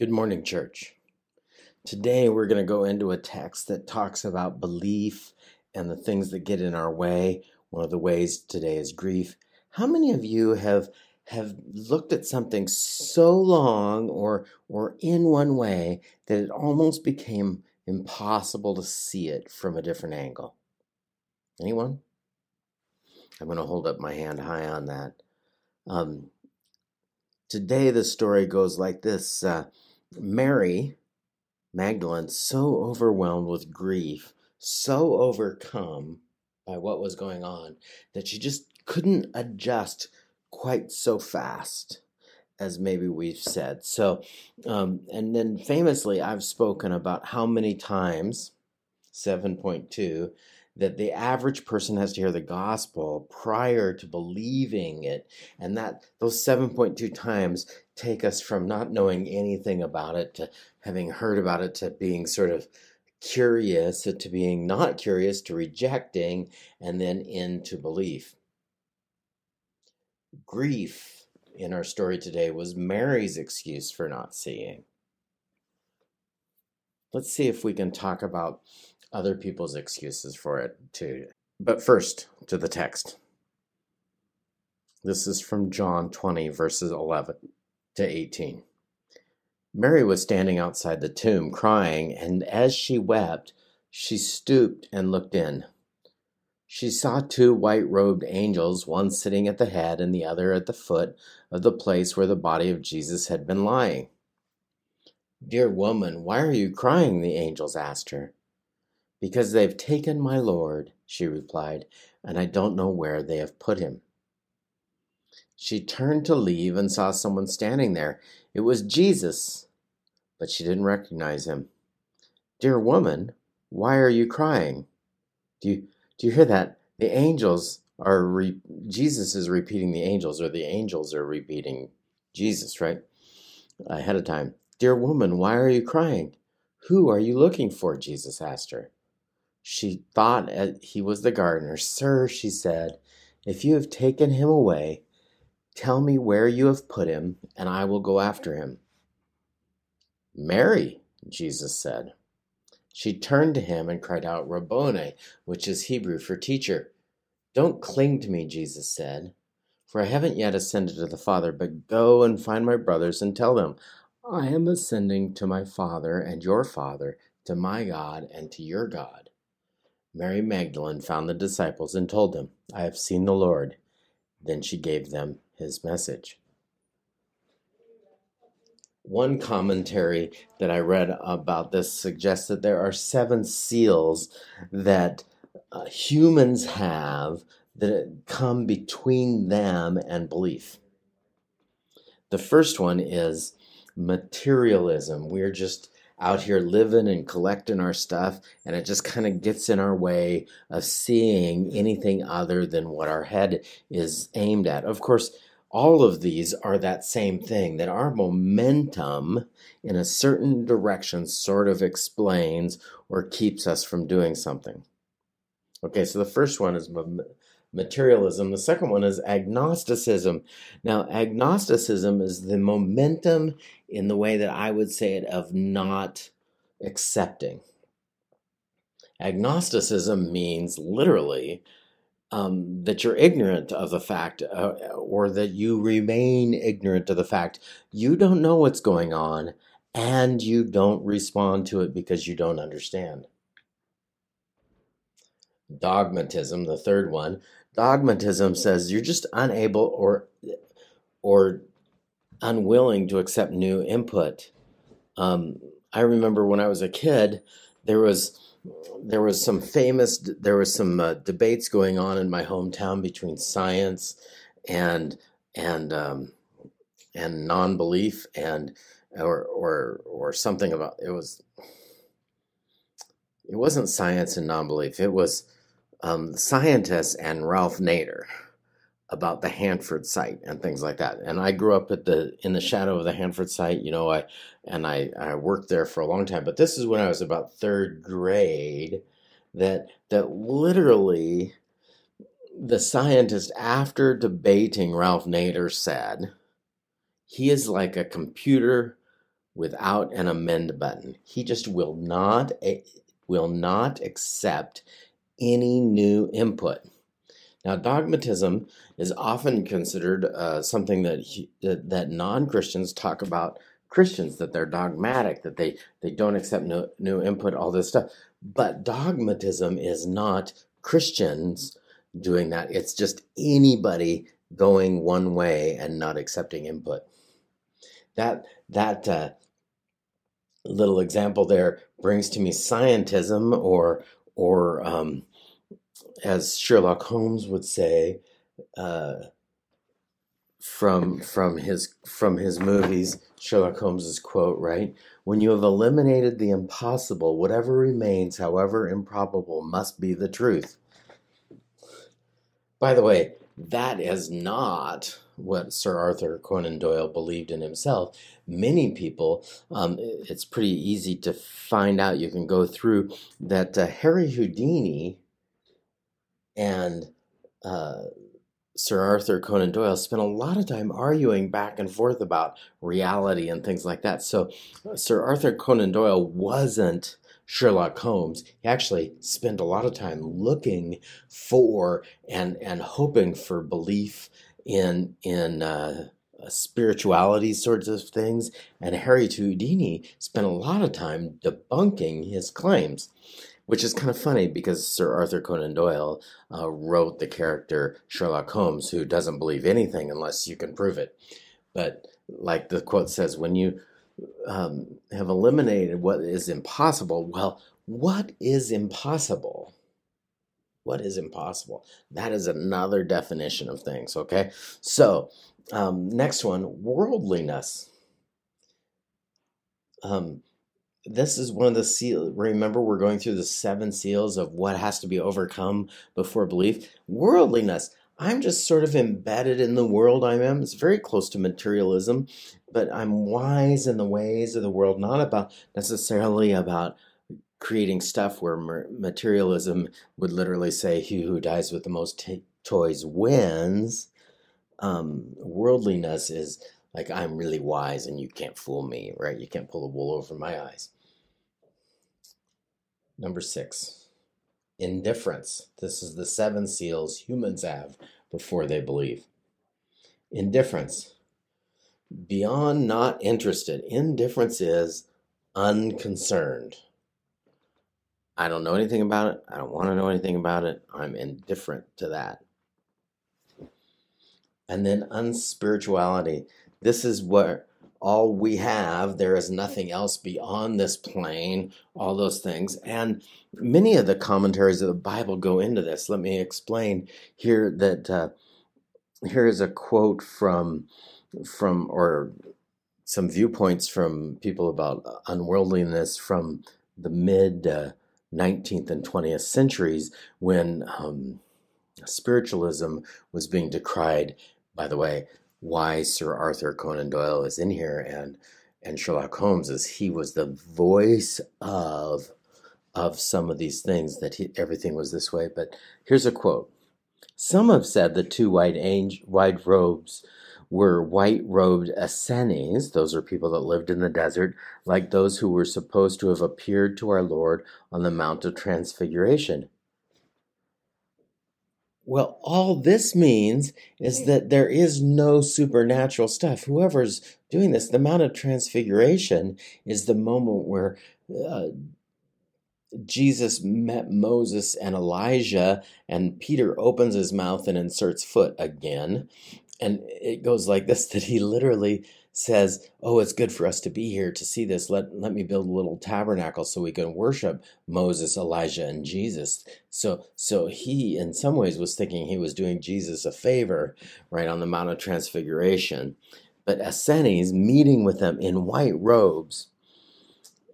Good morning, church. Today we're going to go into a text that talks about belief and the things that get in our way. One of the ways today is grief. How many of you have have looked at something so long or or in one way that it almost became impossible to see it from a different angle? Anyone? I'm going to hold up my hand high on that. Um, today the story goes like this. Uh, Mary Magdalene, so overwhelmed with grief, so overcome by what was going on, that she just couldn't adjust quite so fast as maybe we've said. So, um, and then famously, I've spoken about how many times, 7.2, that the average person has to hear the gospel prior to believing it. And that those 7.2 times take us from not knowing anything about it to having heard about it to being sort of curious to being not curious to rejecting and then into belief. Grief in our story today was mary's excuse for not seeing. Let's see if we can talk about other people's excuses for it too. But first, to the text. This is from John 20, verses 11 to 18. Mary was standing outside the tomb, crying, and as she wept, she stooped and looked in. She saw two white robed angels, one sitting at the head and the other at the foot of the place where the body of Jesus had been lying. Dear woman, why are you crying? the angels asked her. Because they've taken my Lord, she replied, and I don't know where they have put him. She turned to leave and saw someone standing there. It was Jesus, but she didn't recognize him. Dear woman, why are you crying? Do you, do you hear that? The angels are, re- Jesus is repeating the angels, or the angels are repeating Jesus, right? Ahead of time. Dear woman, why are you crying? Who are you looking for? Jesus asked her. She thought uh, he was the gardener. Sir, she said, if you have taken him away, tell me where you have put him, and I will go after him. Mary, Jesus said. She turned to him and cried out, Rabboni, which is Hebrew for teacher. Don't cling to me, Jesus said, for I haven't yet ascended to the Father, but go and find my brothers and tell them, I am ascending to my Father and your Father, to my God and to your God. Mary Magdalene found the disciples and told them, I have seen the Lord. Then she gave them his message. One commentary that I read about this suggests that there are seven seals that uh, humans have that come between them and belief. The first one is materialism. We're just out here living and collecting our stuff, and it just kind of gets in our way of seeing anything other than what our head is aimed at. Of course, all of these are that same thing that our momentum in a certain direction sort of explains or keeps us from doing something. Okay, so the first one is materialism. The second one is agnosticism. Now, agnosticism is the momentum in the way that I would say it of not accepting. Agnosticism means literally um, that you're ignorant of the fact, uh, or that you remain ignorant of the fact. You don't know what's going on, and you don't respond to it because you don't understand. Dogmatism, the third one, dogmatism says you're just unable or or unwilling to accept new input. Um, I remember when I was a kid, there was there was some famous there was some uh, debates going on in my hometown between science and and um, and non-belief and or or or something about it was it wasn't science and non-belief it was um, scientists and Ralph Nader about the Hanford site and things like that. And I grew up at the in the shadow of the Hanford site, you know, I and I, I worked there for a long time. But this is when I was about third grade that that literally the scientist after debating Ralph Nader said he is like a computer without an amend button. He just will not eh, will not accept any new input. Now, dogmatism is often considered uh, something that, he, that, non Christians talk about Christians that they're dogmatic, that they they don't accept new, new input, all this stuff. But dogmatism is not Christians doing that. It's just anybody going one way and not accepting input. That that uh, little example there brings to me scientism, or or um, as Sherlock Holmes would say, uh, from from his from his movies, Sherlock Holmes's quote, right? When you have eliminated the impossible, whatever remains, however improbable, must be the truth. By the way, that is not what Sir Arthur Conan Doyle believed in himself. Many people, um, it's pretty easy to find out. You can go through that uh, Harry Houdini and uh, Sir Arthur Conan Doyle spent a lot of time arguing back and forth about reality and things like that. So, uh, Sir Arthur Conan Doyle wasn't Sherlock Holmes. He actually spent a lot of time looking for and and hoping for belief in in uh, spirituality sorts of things. And Harry Houdini spent a lot of time debunking his claims which is kind of funny because Sir Arthur Conan Doyle uh, wrote the character Sherlock Holmes, who doesn't believe anything unless you can prove it. But like the quote says, when you um, have eliminated what is impossible, well, what is impossible? What is impossible? That is another definition of things, okay? So, um, next one worldliness. Um, this is one of the seals. Remember, we're going through the seven seals of what has to be overcome before belief. Worldliness. I'm just sort of embedded in the world I am. It's very close to materialism, but I'm wise in the ways of the world, not about necessarily about creating stuff where materialism would literally say, He who dies with the most t- toys wins. Um, worldliness is like I'm really wise and you can't fool me, right? You can't pull the wool over my eyes. Number six, indifference. This is the seven seals humans have before they believe. Indifference. Beyond not interested. Indifference is unconcerned. I don't know anything about it. I don't want to know anything about it. I'm indifferent to that. And then unspirituality. This is what all we have. There is nothing else beyond this plane, all those things. And many of the commentaries of the Bible go into this. Let me explain here that uh, here is a quote from from or some viewpoints from people about unworldliness from the mid uh, 19th and 20th centuries when um, spiritualism was being decried. By the way, why Sir Arthur Conan Doyle is in here and and Sherlock Holmes is he was the voice of of some of these things that he, everything was this way. But here's a quote: Some have said the two white angel, white robes were white robed Essenes, those are people that lived in the desert, like those who were supposed to have appeared to our Lord on the Mount of Transfiguration. Well, all this means is that there is no supernatural stuff. Whoever's doing this, the Mount of Transfiguration is the moment where uh, Jesus met Moses and Elijah, and Peter opens his mouth and inserts foot again. And it goes like this that he literally says, "Oh, it's good for us to be here to see this. Let let me build a little tabernacle so we can worship Moses, Elijah, and Jesus." So so he in some ways was thinking he was doing Jesus a favor right on the Mount of Transfiguration. But Essenes meeting with them in white robes,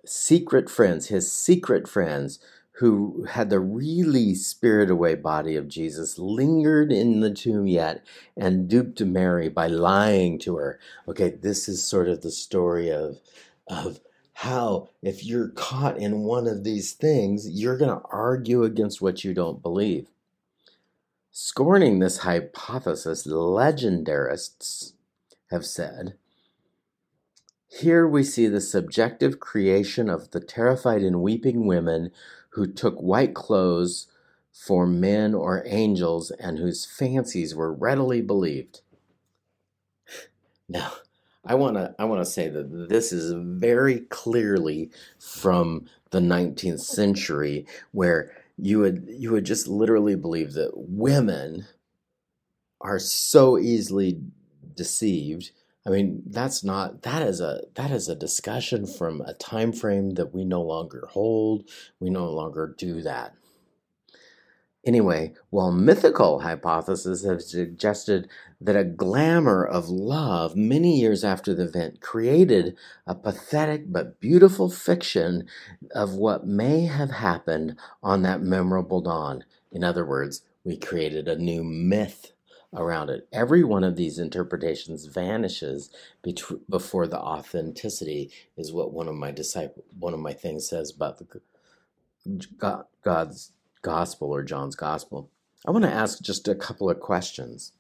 secret friends, his secret friends who had the really spirit away body of Jesus, lingered in the tomb yet and duped Mary by lying to her. Okay, this is sort of the story of, of how, if you're caught in one of these things, you're going to argue against what you don't believe. Scorning this hypothesis, legendarists have said Here we see the subjective creation of the terrified and weeping women who took white clothes for men or angels and whose fancies were readily believed. Now, I want to I want to say that this is very clearly from the 19th century where you would you would just literally believe that women are so easily deceived I mean, that's not that is a that is a discussion from a time frame that we no longer hold. We no longer do that. Anyway, while mythical hypotheses have suggested that a glamour of love many years after the event created a pathetic but beautiful fiction of what may have happened on that memorable dawn. In other words, we created a new myth around it. Every one of these interpretations vanishes before the authenticity is what one of my disciple one of my things says about the God, God's gospel or John's gospel. I want to ask just a couple of questions.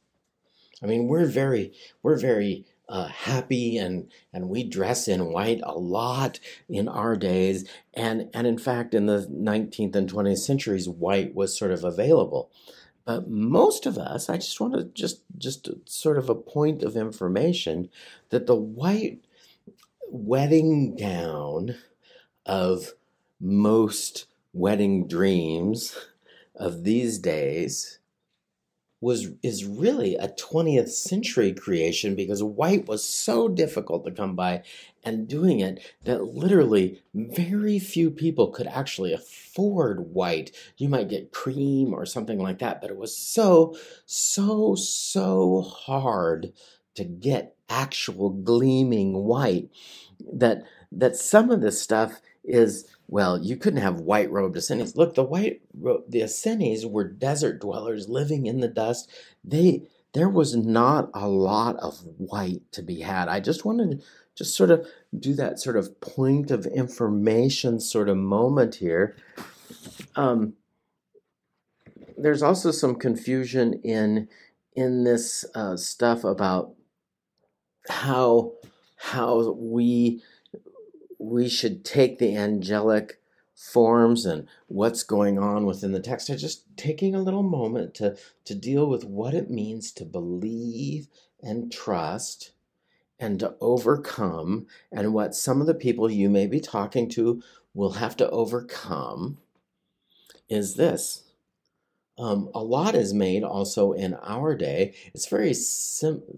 I mean, we're very we're very uh, happy and and we dress in white a lot in our days and and in fact in the 19th and 20th centuries white was sort of available but most of us, I just want to just just sort of a point of information that the white wedding gown of most wedding dreams of these days was is really a 20th century creation because white was so difficult to come by and doing it that literally very few people could actually afford white. You might get cream or something like that but it was so so so hard to get actual gleaming white that that some of this stuff is well, you couldn't have white robed Essenes. Look, the white the Essenes were desert dwellers living in the dust. They there was not a lot of white to be had. I just wanted to just sort of do that sort of point of information sort of moment here. Um, there's also some confusion in in this uh, stuff about how how we we should take the angelic forms and what's going on within the text. I just taking a little moment to to deal with what it means to believe and trust and to overcome and what some of the people you may be talking to will have to overcome is this. Um, a lot is made also in our day. It's very simple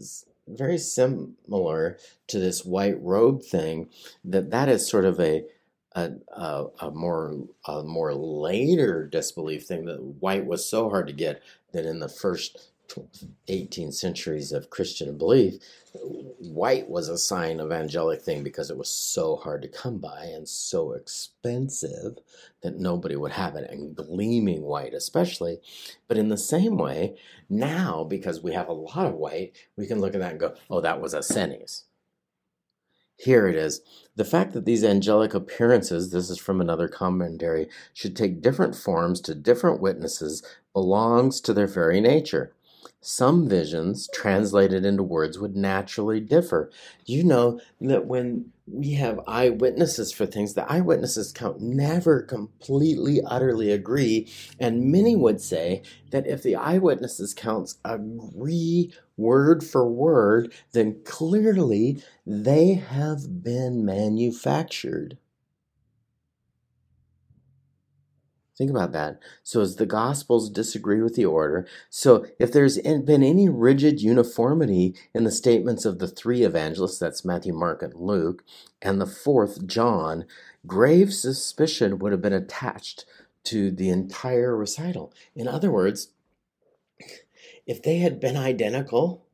very similar to this white robe thing. That that is sort of a a, a, a, more a more later disbelief thing that white was so hard to get that in the first 18 centuries of Christian belief, white was a sign of angelic thing because it was so hard to come by and so expensive that nobody would have it, and gleaming white especially. But in the same way, now because we have a lot of white, we can look at that and go, oh, that was Essenes. Here it is. The fact that these angelic appearances, this is from another commentary, should take different forms to different witnesses belongs to their very nature. Some visions translated into words would naturally differ. You know that when we have eyewitnesses for things, the eyewitnesses count never completely, utterly agree. And many would say that if the eyewitnesses counts agree word for word, then clearly they have been manufactured. Think about that. So, as the Gospels disagree with the order, so if there's been any rigid uniformity in the statements of the three evangelists, that's Matthew, Mark, and Luke, and the fourth, John, grave suspicion would have been attached to the entire recital. In other words, if they had been identical,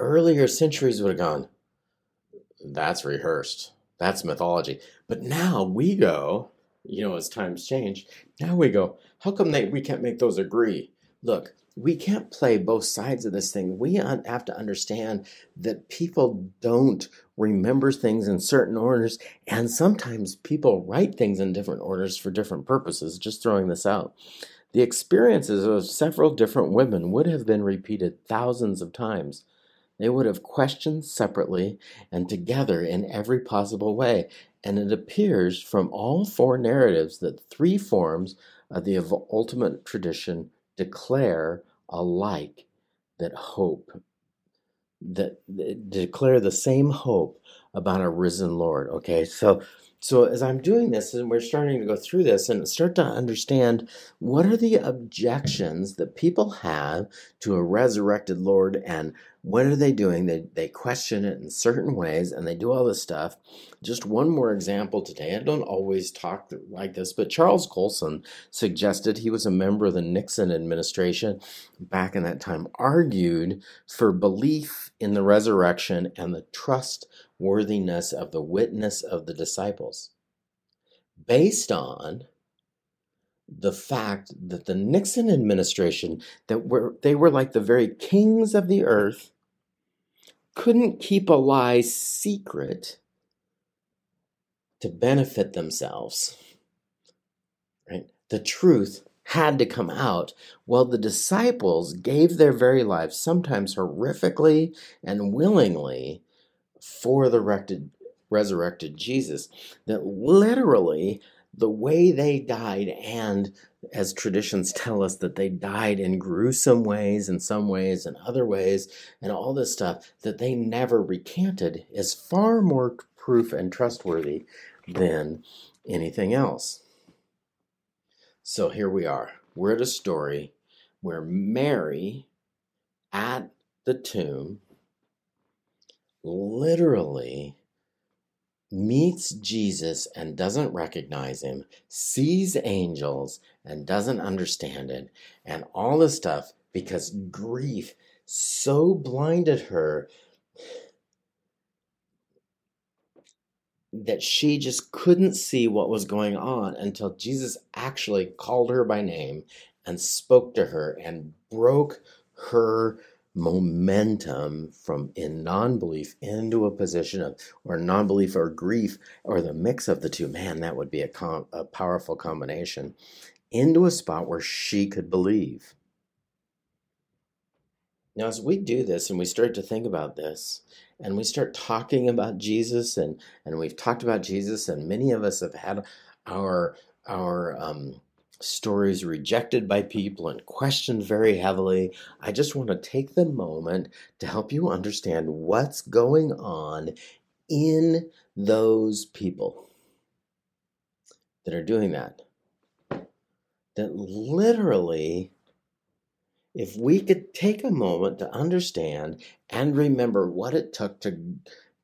earlier centuries would have gone, that's rehearsed. That's mythology. But now we go, you know, as times change, now we go, how come they, we can't make those agree? Look, we can't play both sides of this thing. We have to understand that people don't remember things in certain orders, and sometimes people write things in different orders for different purposes. Just throwing this out. The experiences of several different women would have been repeated thousands of times. They would have questioned separately and together in every possible way. And it appears from all four narratives that three forms of the ultimate tradition declare alike that hope, that, that declare the same hope about a risen Lord. Okay, so so as I'm doing this and we're starting to go through this and start to understand what are the objections that people have to a resurrected Lord and what are they doing? They, they question it in certain ways and they do all this stuff. Just one more example today. I don't always talk like this, but Charles Colson suggested he was a member of the Nixon administration back in that time, argued for belief in the resurrection and the trustworthiness of the witness of the disciples based on the fact that the Nixon administration that were they were like the very kings of the earth couldn't keep a lie secret to benefit themselves right? The truth had to come out well the disciples gave their very lives sometimes horrifically and willingly for the resurrected Jesus that literally the way they died, and as traditions tell us that they died in gruesome ways, in some ways, in other ways, and all this stuff that they never recanted is far more proof and trustworthy than anything else. So here we are. We're at a story where Mary at the tomb literally meets Jesus and doesn't recognize him, sees angels and doesn't understand it, and all this stuff because grief so blinded her that she just couldn't see what was going on until Jesus actually called her by name and spoke to her and broke her momentum from in non-belief into a position of or non-belief or grief or the mix of the two man that would be a, com- a powerful combination into a spot where she could believe. Now as we do this and we start to think about this and we start talking about jesus and and we've talked about jesus and many of us have had our our um stories rejected by people and questioned very heavily. I just want to take the moment to help you understand what's going on in those people that are doing that. That literally, if we could take a moment to understand and remember what it took to,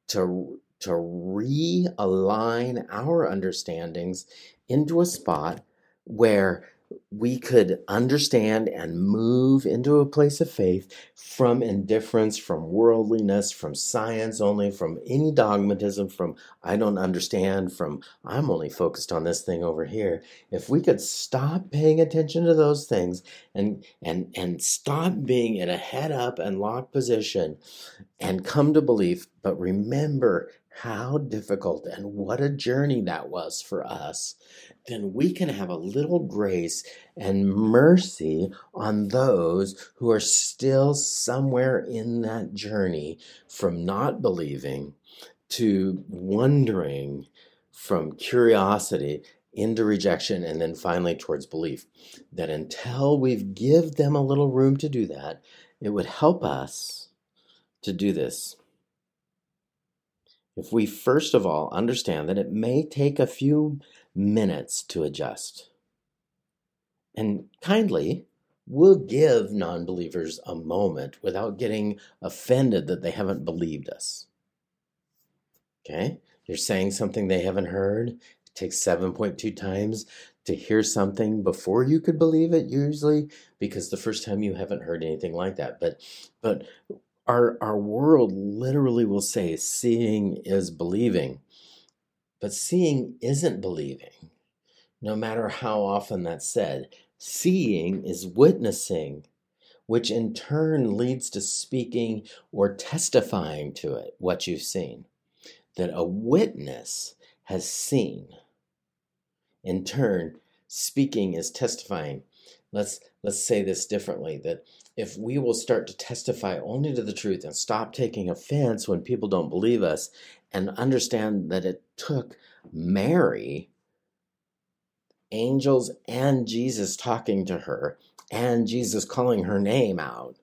to, to realign our understandings into a spot where we could understand and move into a place of faith from indifference, from worldliness, from science only, from any dogmatism, from I don't understand, from I'm only focused on this thing over here. If we could stop paying attention to those things and and and stop being in a head up and locked position and come to belief, but remember how difficult and what a journey that was for us, then we can have a little grace and mercy on those who are still somewhere in that journey from not believing to wondering, from curiosity into rejection, and then finally towards belief. That until we give them a little room to do that, it would help us to do this if we first of all understand that it may take a few minutes to adjust. And kindly, we'll give non believers a moment without getting offended that they haven't believed us. Okay? You're saying something they haven't heard. It takes 7.2 times to hear something before you could believe it usually because the first time you haven't heard anything like that but but our our world literally will say seeing is believing but seeing isn't believing. No matter how often that's said seeing is witnessing which in turn leads to speaking or testifying to it what you've seen that a witness has seen. In turn speaking is testifying. Let's let's say this differently that if we will start to testify only to the truth and stop taking offense when people don't believe us and understand that it took Mary angels and Jesus talking to her and Jesus calling her name out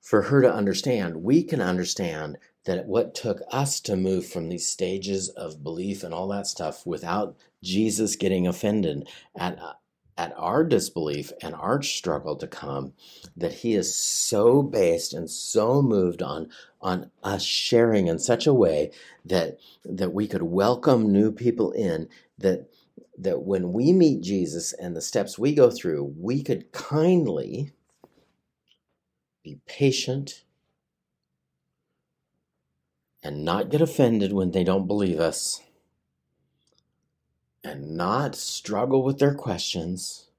for her to understand we can understand that what took us to move from these stages of belief and all that stuff without Jesus getting offended at uh, at our disbelief and our struggle to come that he is so based and so moved on on us sharing in such a way that that we could welcome new people in that that when we meet Jesus and the steps we go through we could kindly be patient and not get offended when they don't believe us and not struggle with their questions.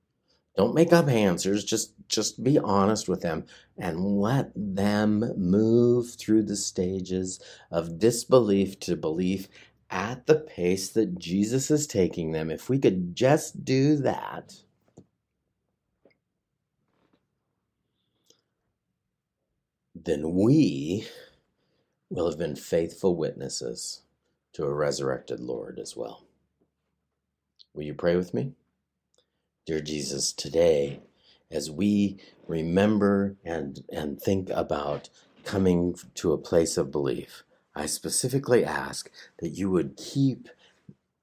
Don't make up answers, just just be honest with them and let them move through the stages of disbelief to belief at the pace that Jesus is taking them. If we could just do that, then we will have been faithful witnesses to a resurrected Lord as well. Will you pray with me? Dear Jesus, today, as we remember and, and think about coming to a place of belief, I specifically ask that you would keep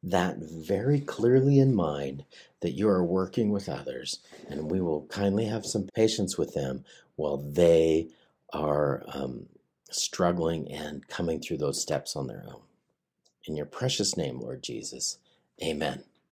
that very clearly in mind that you are working with others, and we will kindly have some patience with them while they are um, struggling and coming through those steps on their own. In your precious name, Lord Jesus, amen.